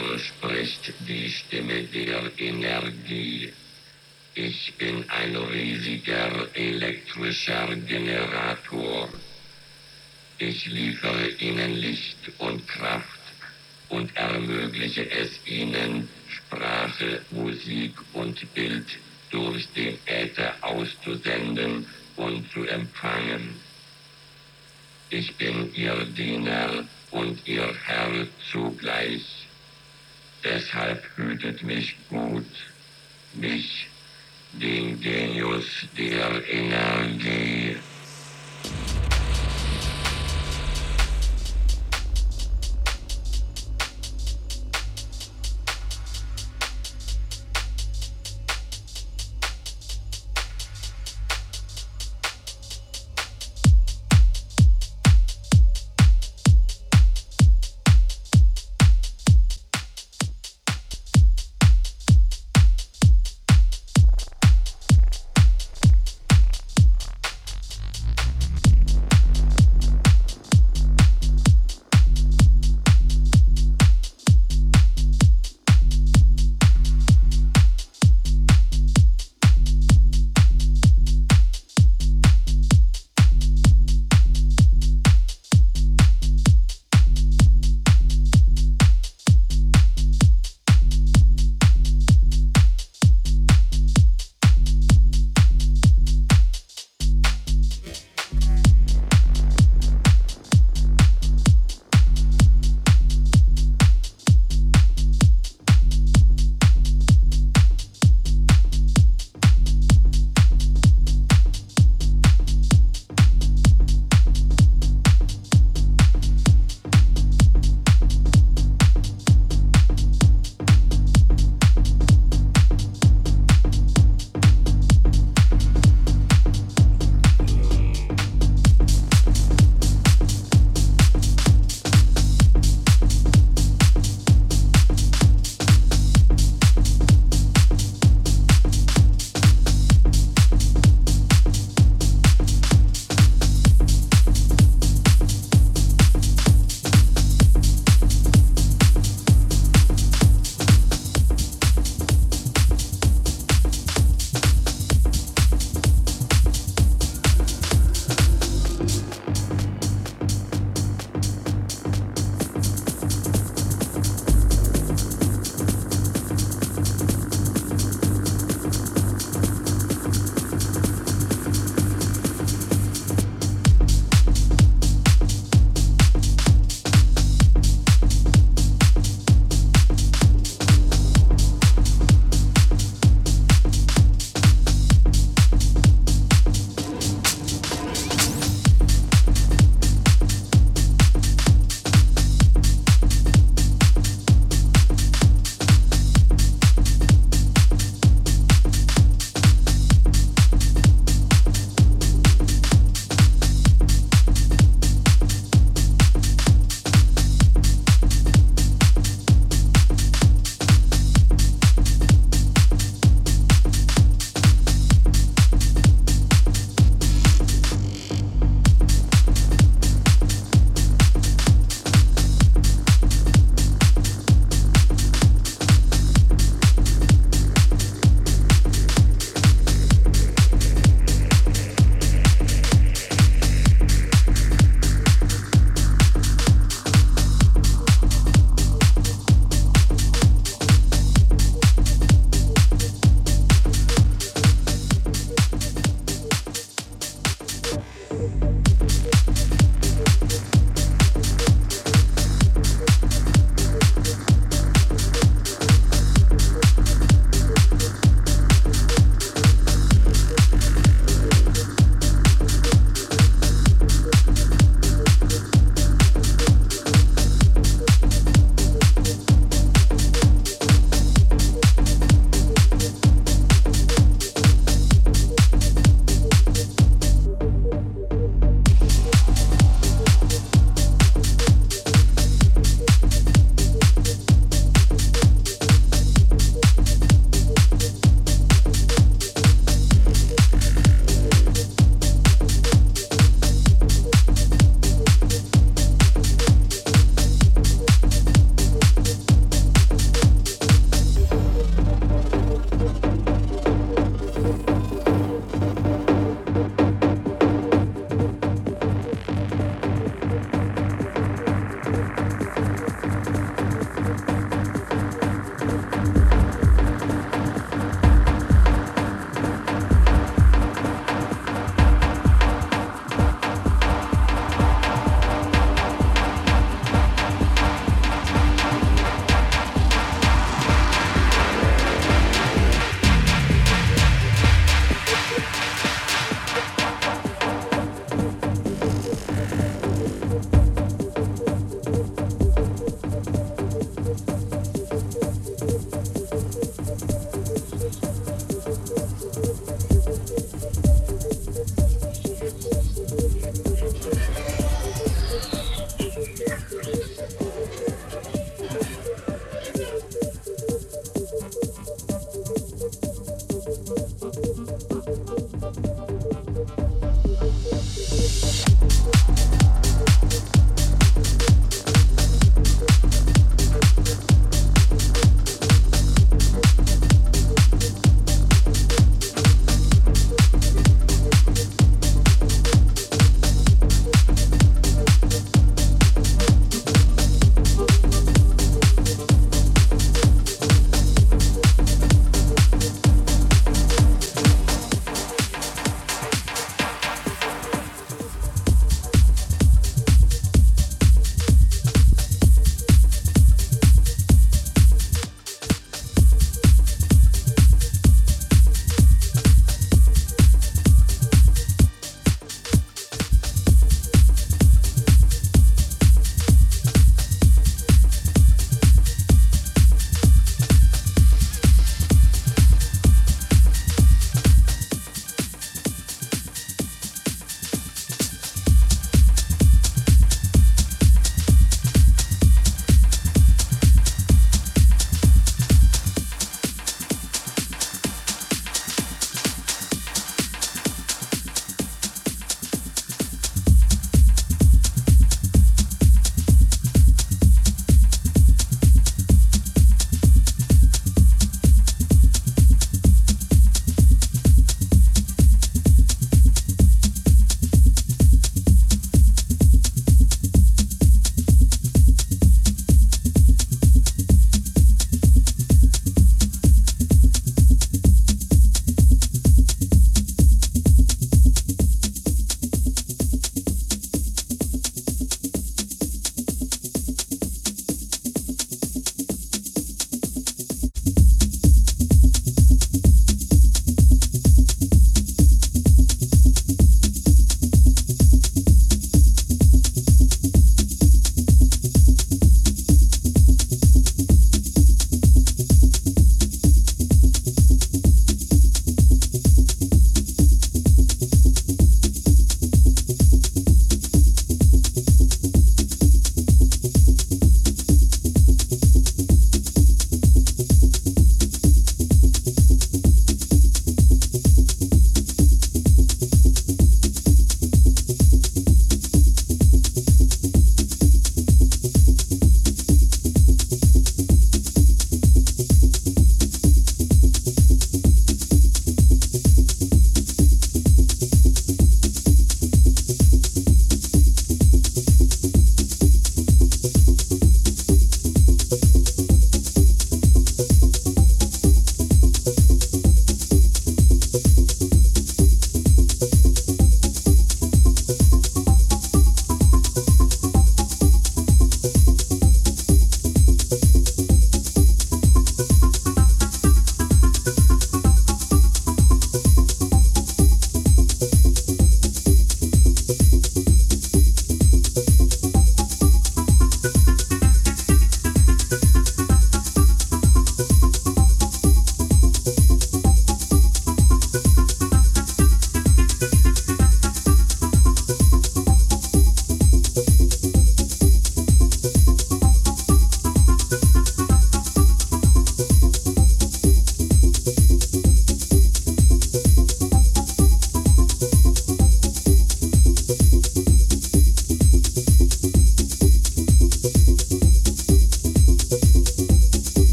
Donner spricht die Stimme der Energie. Ich bin ein riesiger elektrischer Generator. Ich liefere ihnen Licht und Kraft und ermögliche es ihnen, Sprache, Musik und Bild durch den Äther auszusenden und zu empfangen. Ich bin ihr Diener und ihr Herr zugleich. Deshalb hütet mich gut, mich, den Genius der Energie.